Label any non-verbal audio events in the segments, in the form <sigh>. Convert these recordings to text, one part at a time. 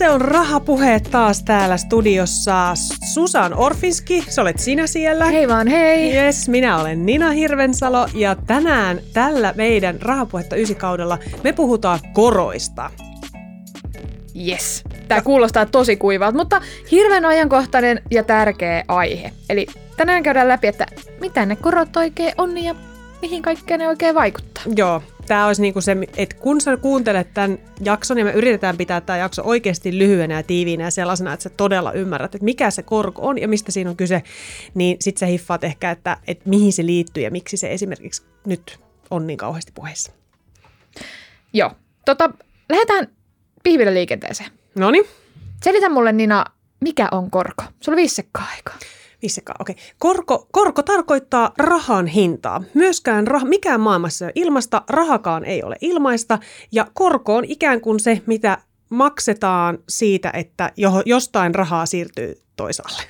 se on Rahapuheet taas täällä studiossa. Susan Orfinski, sä olet sinä siellä. Hei vaan hei! Yes, minä olen Nina Hirvensalo ja tänään tällä meidän Rahapuhetta ysikaudella me puhutaan koroista. Yes. Tämä kuulostaa tosi kuivalta, mutta hirveän ajankohtainen ja tärkeä aihe. Eli tänään käydään läpi, että mitä ne korot oikein on ja mihin kaikkeen ne oikein vaikuttaa. Joo, tämä olisi niinku se, että kun sä kuuntelet tämän jakson ja me yritetään pitää tämä jakso oikeasti lyhyenä ja tiiviinä ja sellaisena, että sä todella ymmärrät, että mikä se korko on ja mistä siinä on kyse, niin sit sä hiffaat ehkä, että, että mihin se liittyy ja miksi se esimerkiksi nyt on niin kauheasti puheessa. Joo. Tota, lähdetään pihvillä liikenteeseen. No niin. Selitä mulle Nina, mikä on korko? Sulla on viisi sekkaa aikaa. Okei. Okay. Korko, korko tarkoittaa rahan hintaa. Myöskään rah, mikään maailmassa ei ole ilmasta, rahakaan ei ole ilmaista, ja korko on ikään kuin se, mitä maksetaan siitä, että jo, jostain rahaa siirtyy toisaalle.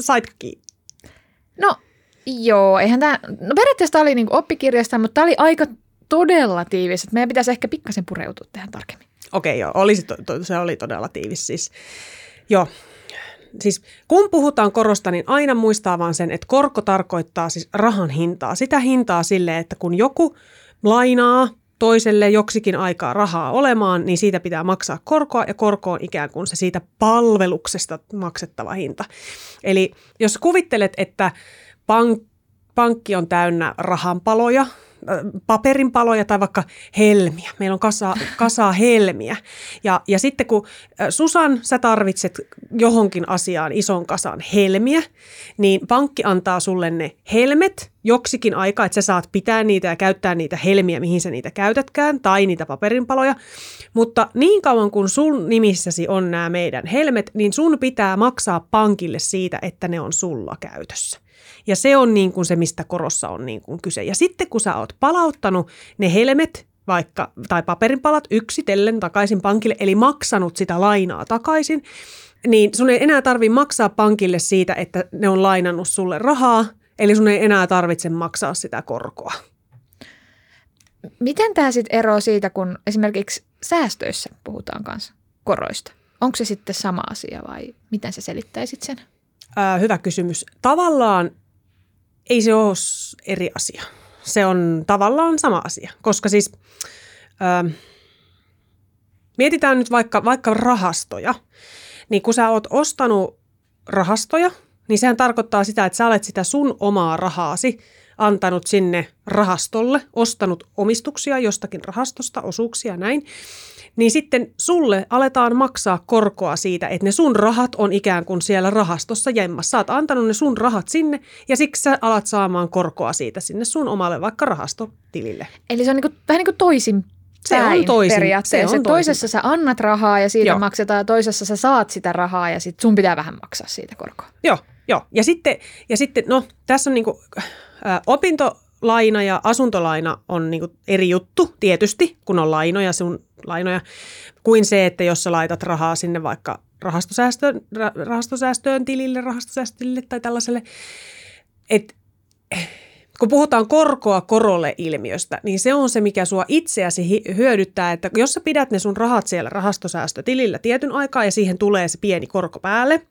Saitko kiinni? No, joo, eihän tämä, no periaatteessa tämä oli niinku oppikirjasta, mutta tämä oli aika todella tiivis, että meidän pitäisi ehkä pikkasen pureutua tähän tarkemmin. Okei, okay, joo, oli se, to, to, se oli todella tiivis siis. Joo, siis kun puhutaan korosta, niin aina muistaa vaan sen, että korko tarkoittaa siis rahan hintaa. Sitä hintaa sille, että kun joku lainaa toiselle joksikin aikaa rahaa olemaan, niin siitä pitää maksaa korkoa ja korko on ikään kuin se siitä palveluksesta maksettava hinta. Eli jos kuvittelet, että pank- pankki on täynnä rahanpaloja, paperinpaloja tai vaikka helmiä. Meillä on kasa, kasaa helmiä. Ja, ja sitten kun Susan, sä tarvitset johonkin asiaan ison kasan helmiä, niin pankki antaa sulle ne helmet joksikin aikaa, että sä saat pitää niitä ja käyttää niitä helmiä, mihin sä niitä käytätkään, tai niitä paperinpaloja. Mutta niin kauan kuin sun nimissäsi on nämä meidän helmet, niin sun pitää maksaa pankille siitä, että ne on sulla käytössä. Ja se on niin kuin se, mistä korossa on niin kuin kyse. Ja sitten kun sä oot palauttanut ne helmet vaikka, tai paperinpalat yksitellen takaisin pankille, eli maksanut sitä lainaa takaisin, niin sun ei enää tarvi maksaa pankille siitä, että ne on lainannut sulle rahaa, eli sun ei enää tarvitse maksaa sitä korkoa. Miten tämä sitten eroaa siitä, kun esimerkiksi säästöissä puhutaan kanssa koroista? Onko se sitten sama asia vai miten sä selittäisit sen? Ää, hyvä kysymys. Tavallaan ei se ole eri asia. Se on tavallaan sama asia, koska siis ää, mietitään nyt vaikka, vaikka rahastoja, niin kun sä oot ostanut rahastoja, niin sehän tarkoittaa sitä, että sä olet sitä sun omaa rahaasi antanut sinne rahastolle, ostanut omistuksia jostakin rahastosta, osuuksia näin, niin sitten sulle aletaan maksaa korkoa siitä, että ne sun rahat on ikään kuin siellä rahastossa jemmassa. Sä oot antanut ne sun rahat sinne ja siksi sä alat saamaan korkoa siitä sinne sun omalle vaikka rahastotilille. Eli se on niin kuin, vähän niin kuin toisin se on toisin. periaatteessa. Se on toisessa toisin. sä annat rahaa ja siitä Joo. maksetaan ja toisessa sä saat sitä rahaa ja sit sun pitää vähän maksaa siitä korkoa. Joo, Joo. Ja sitten, ja sitten no tässä on niinku, opintolaina ja asuntolaina on niinku eri juttu tietysti, kun on lainoja, sun lainoja, kuin se, että jos sä laitat rahaa sinne vaikka rahastosäästöön, rahastosäästöön tilille, rahastosäästötilille tai tällaiselle. Et, kun puhutaan korkoa korolle ilmiöstä, niin se on se, mikä sua itseäsi hyödyttää, että jos sä pidät ne sun rahat siellä rahastosäästötilillä tietyn aikaa ja siihen tulee se pieni korko päälle,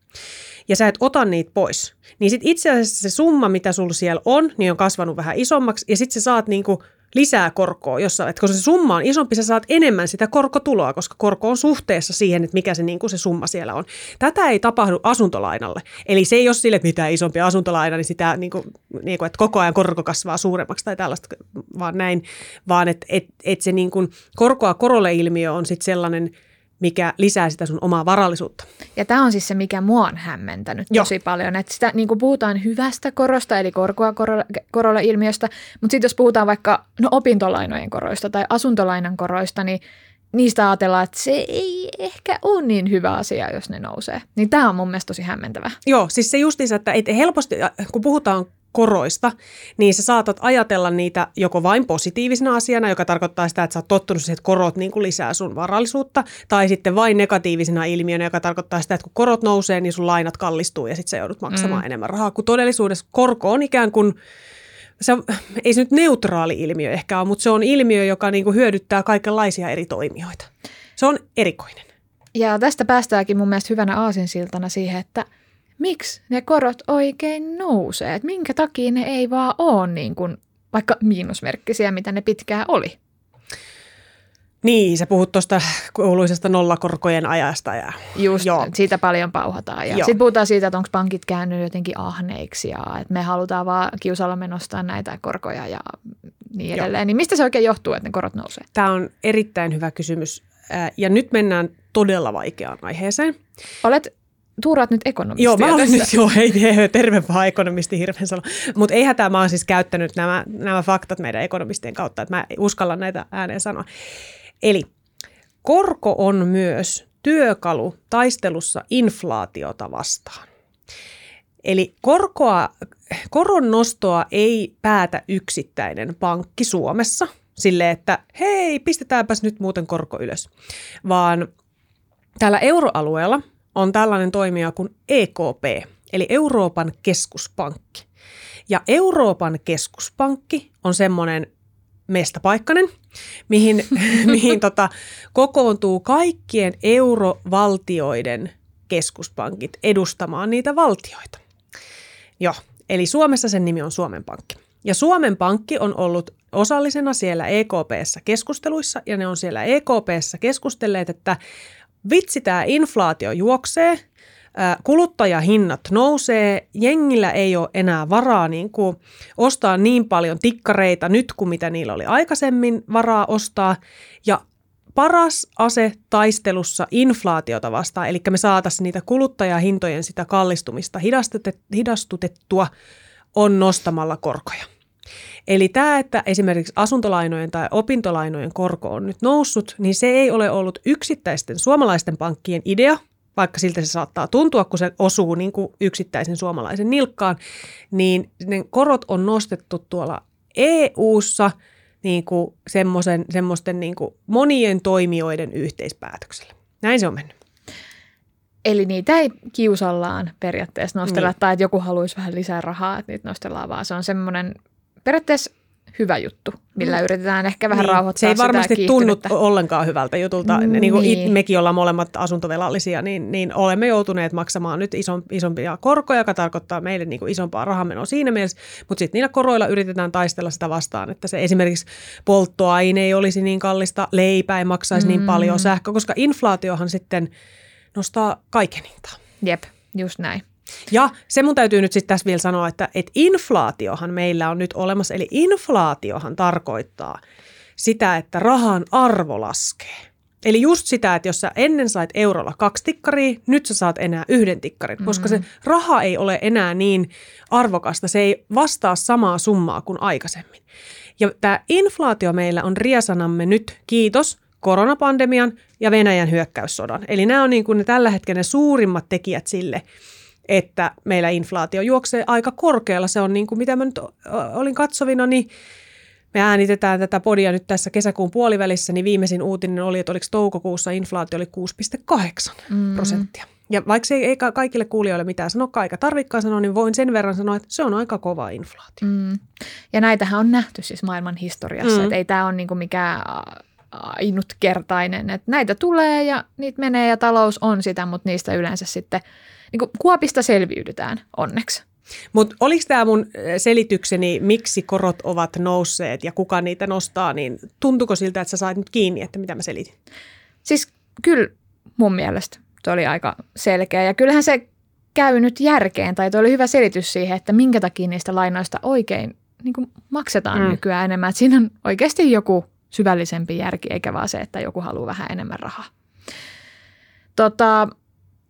ja sä et ota niitä pois, niin sit itse asiassa se summa, mitä sulla siellä on, niin on kasvanut vähän isommaksi, ja sitten sä saat niinku lisää korkoa, jossa, että koska se summa on isompi, sä saat enemmän sitä korkotuloa, koska korko on suhteessa siihen, että mikä se, niin kuin se summa siellä on. Tätä ei tapahdu asuntolainalle. Eli se ei ole sille, että mitä isompi asuntolaina, niin sitä, niin kuin, niin kuin, että koko ajan korko kasvaa suuremmaksi tai tällaista, vaan näin, vaan että että että se niin kuin korkoa korolle ilmiö on sitten sellainen – mikä lisää sitä sun omaa varallisuutta. Ja tämä on siis se, mikä mua on hämmentänyt Joo. tosi paljon. Että sitä niin kuin puhutaan hyvästä korosta, eli korkoa korolla ilmiöstä, mutta sitten jos puhutaan vaikka no, opintolainojen koroista tai asuntolainan koroista, niin niistä ajatellaan, että se ei ehkä ole niin hyvä asia, jos ne nousee. Niin tämä on mun mielestä tosi hämmentävä. Joo, siis se justiinsa, että et helposti, kun puhutaan koroista, niin sä saatat ajatella niitä joko vain positiivisena asiana, joka tarkoittaa sitä, että sä oot tottunut siihen, että korot niin kuin lisää sun varallisuutta, tai sitten vain negatiivisena ilmiönä, joka tarkoittaa sitä, että kun korot nousee, niin sun lainat kallistuu ja sitten sä joudut maksamaan mm. enemmän rahaa, kun todellisuudessa korko on ikään kuin se ei se nyt neutraali ilmiö ehkä ole, mutta se on ilmiö, joka niin kuin hyödyttää kaikenlaisia eri toimijoita. Se on erikoinen. Ja tästä päästäänkin mun mielestä hyvänä aasinsiltana siihen, että miksi ne korot oikein nousee. Että minkä takia ne ei vaan ole niin kuin vaikka miinusmerkkisiä, mitä ne pitkään oli. Niin, sä puhut tuosta kuuluisesta nollakorkojen ajasta. Ja, Just, joo. siitä paljon pauhataan. Ja sitten puhutaan siitä, että onko pankit käynyt jotenkin ahneiksi ja että me halutaan vaan kiusalla menostaa näitä korkoja ja niin edelleen. Joo. Niin mistä se oikein johtuu, että ne korot nousee? Tämä on erittäin hyvä kysymys. Ja nyt mennään todella vaikeaan aiheeseen. Olet tuuraat nyt ekonomisti. Joo, mä olen nyt, joo, hei, hei terve vaan ekonomisti hirveän sano. Mutta ei hätää, mä oon siis käyttänyt nämä, nämä faktat meidän ekonomistien kautta, että mä uskallan näitä ääneen sanoa. Eli korko on myös työkalu taistelussa inflaatiota vastaan. Eli korkoa, koron nostoa ei päätä yksittäinen pankki Suomessa sille, että hei, pistetäänpäs nyt muuten korko ylös, vaan täällä euroalueella on tällainen toimija kuin EKP, eli Euroopan keskuspankki. Ja Euroopan keskuspankki on semmoinen mestapaikkainen, mihin, <laughs> mihin tota, kokoontuu kaikkien eurovaltioiden keskuspankit edustamaan niitä valtioita. Joo, eli Suomessa sen nimi on Suomen Pankki. Ja Suomen Pankki on ollut osallisena siellä EKPssä keskusteluissa, ja ne on siellä EKPssä keskustelleet, että vitsi tämä inflaatio juoksee, kuluttajahinnat nousee, jengillä ei ole enää varaa niin kuin ostaa niin paljon tikkareita nyt kuin mitä niillä oli aikaisemmin varaa ostaa. Ja paras ase taistelussa inflaatiota vastaan, eli me saataisiin niitä kuluttajahintojen sitä kallistumista hidastutettua, on nostamalla korkoja. Eli tämä, että esimerkiksi asuntolainojen tai opintolainojen korko on nyt noussut, niin se ei ole ollut yksittäisten suomalaisten pankkien idea, vaikka siltä se saattaa tuntua, kun se osuu niin kuin yksittäisen suomalaisen nilkkaan, niin ne korot on nostettu tuolla EU-ssa niin kuin semmoisen, semmoisten niin kuin monien toimijoiden yhteispäätöksellä. Näin se on mennyt. Eli niitä ei kiusallaan periaatteessa nostella, niin. tai että joku haluaisi vähän lisää rahaa, että niitä nostellaan, vaan se on semmoinen periaatteessa hyvä juttu, millä mm. yritetään ehkä vähän niin. rauhoittaa Se ei varmasti tunnu ollenkaan hyvältä jutulta. Niin. Niin kuin it, mekin ollaan molemmat asuntovelallisia, niin, niin olemme joutuneet maksamaan nyt ison, isompia korkoja, joka tarkoittaa meille niin kuin isompaa rahamenoa siinä mielessä, mutta sitten niillä koroilla yritetään taistella sitä vastaan, että se esimerkiksi polttoaine ei olisi niin kallista, leipä ei maksaisi niin mm. niin paljon, sähkö, koska inflaatiohan sitten nostaa kaiken hintaa. Jep, just näin. Ja se mun täytyy nyt sitten tässä vielä sanoa, että, että inflaatiohan meillä on nyt olemassa, eli inflaatiohan tarkoittaa sitä, että rahan arvo laskee. Eli just sitä, että jos sä ennen sait eurolla kaksi tikkaria, nyt sä saat enää yhden tikkarin, koska mm-hmm. se raha ei ole enää niin arvokasta, se ei vastaa samaa summaa kuin aikaisemmin. Ja tämä inflaatio meillä on riesanamme nyt, kiitos koronapandemian ja Venäjän hyökkäyssodan. Eli nämä on niin kuin ne tällä hetkellä ne suurimmat tekijät sille, että meillä inflaatio juoksee aika korkealla. Se on niin kuin mitä mä nyt olin katsovina, niin me äänitetään tätä podia nyt tässä kesäkuun puolivälissä, niin viimeisin uutinen oli, että oliko toukokuussa inflaatio oli 6,8 mm. prosenttia. Ja vaikka se ei kaikille kuulijoille mitään sano, aika tarvikkaan sanoa, niin voin sen verran sanoa, että se on aika kova inflaatio. Mm. Ja näitähän on nähty siis maailman historiassa, mm. että ei tämä ole niinku mikään ainutkertainen, että näitä tulee ja niitä menee ja talous on sitä, mutta niistä yleensä sitten – niin kuin kuopista selviydytään onneksi. Mutta oliko tämä mun selitykseni, miksi korot ovat nousseet ja kuka niitä nostaa, niin tuntuko siltä, että sä sait nyt kiinni, että mitä mä selitin? Siis kyllä mun mielestä tuo oli aika selkeä ja kyllähän se käy nyt järkeen tai tuo oli hyvä selitys siihen, että minkä takia niistä lainoista oikein niin kuin maksetaan mm. nykyään enemmän. Että siinä on oikeasti joku syvällisempi järki eikä vaan se, että joku haluaa vähän enemmän rahaa. Tota,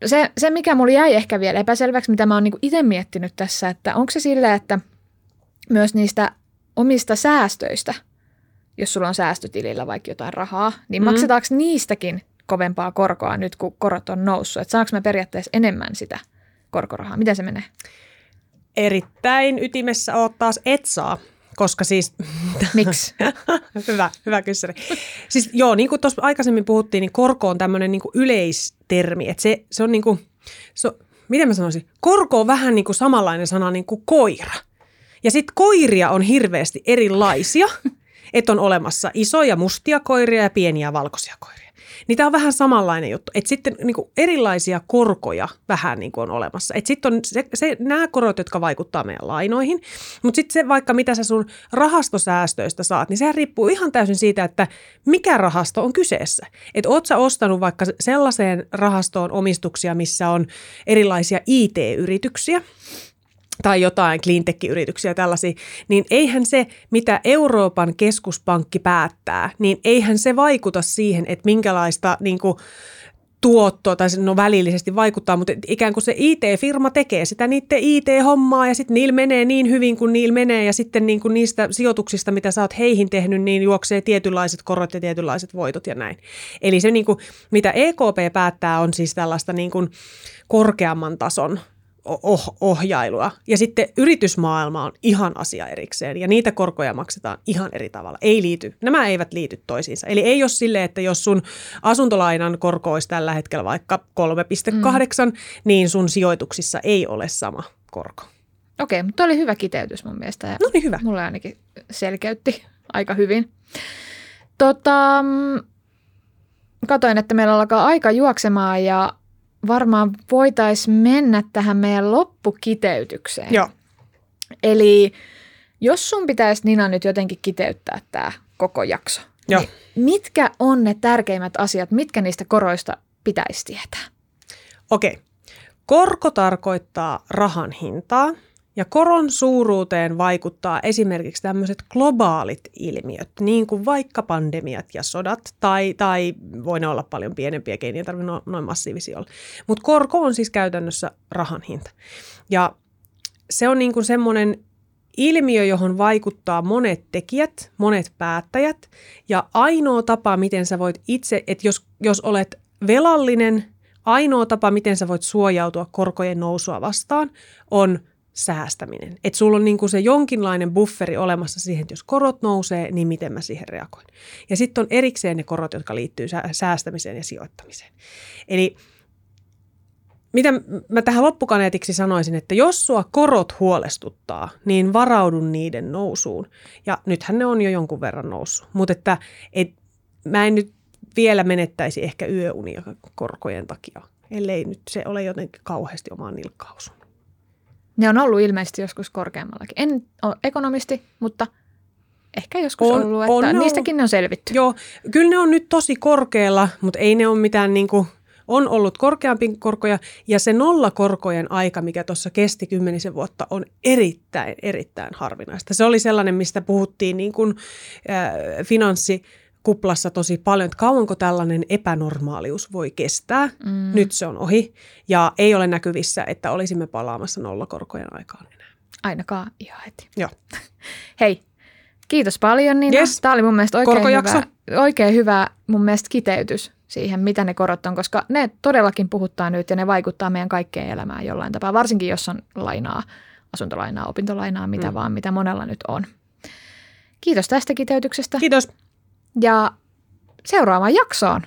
se, se, mikä mulla jäi ehkä vielä epäselväksi, mitä mä oon niinku itse miettinyt tässä, että onko se sillä, että myös niistä omista säästöistä, jos sulla on säästötilillä vaikka jotain rahaa, niin mm. maksetaanko niistäkin kovempaa korkoa nyt, kun korot on noussut? Että saanko mä periaatteessa enemmän sitä korkorahaa? Miten se menee? Erittäin ytimessä oot taas et saa koska siis... <laughs> Miksi? hyvä, hyvä kysymys. Siis joo, niin kuin tuossa aikaisemmin puhuttiin, niin korko on tämmöinen niin yleistermi. Että se, se on niin kuin, se on, miten mä sanoisin, korko on vähän niin kuin samanlainen sana niin kuin koira. Ja sitten koiria on hirveästi erilaisia, <laughs> että on olemassa isoja mustia koiria ja pieniä valkoisia koiria. Niin tämä on vähän samanlainen juttu, että sitten niin kuin erilaisia korkoja vähän niin kuin on olemassa. Että sitten on se, se, nämä korot, jotka vaikuttaa meidän lainoihin, mutta sitten se vaikka mitä sä sun rahastosäästöistä saat, niin sehän riippuu ihan täysin siitä, että mikä rahasto on kyseessä. Että oot sä ostanut vaikka sellaiseen rahastoon omistuksia, missä on erilaisia IT-yrityksiä, tai jotain cleantech-yrityksiä tällaisia, niin eihän se, mitä Euroopan keskuspankki päättää, niin eihän se vaikuta siihen, että minkälaista niin kuin, tuottoa, tai no välillisesti vaikuttaa, mutta ikään kuin se IT-firma tekee sitä niiden IT-hommaa ja sitten niillä menee niin hyvin kuin niillä menee ja sitten niin kuin niistä sijoituksista, mitä sä oot heihin tehnyt, niin juoksee tietynlaiset korot ja tietynlaiset voitot ja näin. Eli se niin kuin, mitä EKP päättää on siis tällaista niin kuin korkeamman tason oh, ohjailua. Ja sitten yritysmaailma on ihan asia erikseen ja niitä korkoja maksetaan ihan eri tavalla. Ei liity, nämä eivät liity toisiinsa. Eli ei ole sille, että jos sun asuntolainan korko olisi tällä hetkellä vaikka 3,8, mm. niin sun sijoituksissa ei ole sama korko. Okei, mutta oli hyvä kiteytys mun mielestä. No niin, hyvä. Mulle ainakin selkeytti aika hyvin. Tota, mm, katoin, että meillä alkaa aika juoksemaan ja varmaan voitaisiin mennä tähän meidän loppukiteytykseen. Joo. Eli jos sun pitäisi Nina nyt jotenkin kiteyttää tämä koko jakso, Joo. niin mitkä on ne tärkeimmät asiat, mitkä niistä koroista pitäisi tietää? Okei. Korko tarkoittaa rahan hintaa – ja koron suuruuteen vaikuttaa esimerkiksi tämmöiset globaalit ilmiöt, niin kuin vaikka pandemiat ja sodat, tai, tai voi ne olla paljon pienempiä, ei niitä tarvitse noin massiivisia olla. Mutta korko on siis käytännössä rahan hinta. Ja se on niin kuin semmoinen ilmiö, johon vaikuttaa monet tekijät, monet päättäjät, ja ainoa tapa, miten sä voit itse, että jos, jos olet velallinen, ainoa tapa, miten sä voit suojautua korkojen nousua vastaan, on – säästäminen. Että sulla on niin kuin se jonkinlainen bufferi olemassa siihen, että jos korot nousee, niin miten mä siihen reagoin. Ja sitten on erikseen ne korot, jotka liittyy säästämiseen ja sijoittamiseen. Eli mitä mä tähän loppukaneetiksi sanoisin, että jos sua korot huolestuttaa, niin varaudun niiden nousuun. Ja nythän ne on jo jonkun verran noussut. Mutta että et, mä en nyt vielä menettäisi ehkä yöunia korkojen takia, ellei nyt se ole jotenkin kauheasti omaan nilkkausun. Ne on ollut ilmeisesti joskus korkeammallakin. En ole ekonomisti, mutta ehkä joskus on, ollut, että on, niistäkin ne on selvitty. Joo, kyllä ne on nyt tosi korkealla, mutta ei ne ole mitään niin kuin, on ollut korkeampi korkoja ja se nollakorkojen aika, mikä tuossa kesti kymmenisen vuotta, on erittäin, erittäin harvinaista. Se oli sellainen, mistä puhuttiin niin kuin, äh, finanssi kuplassa tosi paljon, että kauanko tällainen epänormaalius voi kestää. Mm. Nyt se on ohi ja ei ole näkyvissä, että olisimme palaamassa nollakorkojen aikaan enää. Ainakaan ihan heti. Joo. <laughs> Hei, kiitos paljon Nina. Yes. Tämä oli mun mielestä oikein hyvä, oikein hyvä mun mielestä kiteytys siihen, mitä ne korot on, koska ne todellakin puhuttaa nyt ja ne vaikuttaa meidän kaikkeen elämään jollain tapaa, varsinkin jos on lainaa, asuntolainaa, opintolainaa, mitä mm. vaan, mitä monella nyt on. Kiitos tästä kiteytyksestä. Kiitos. Ja seuraavaan jaksoon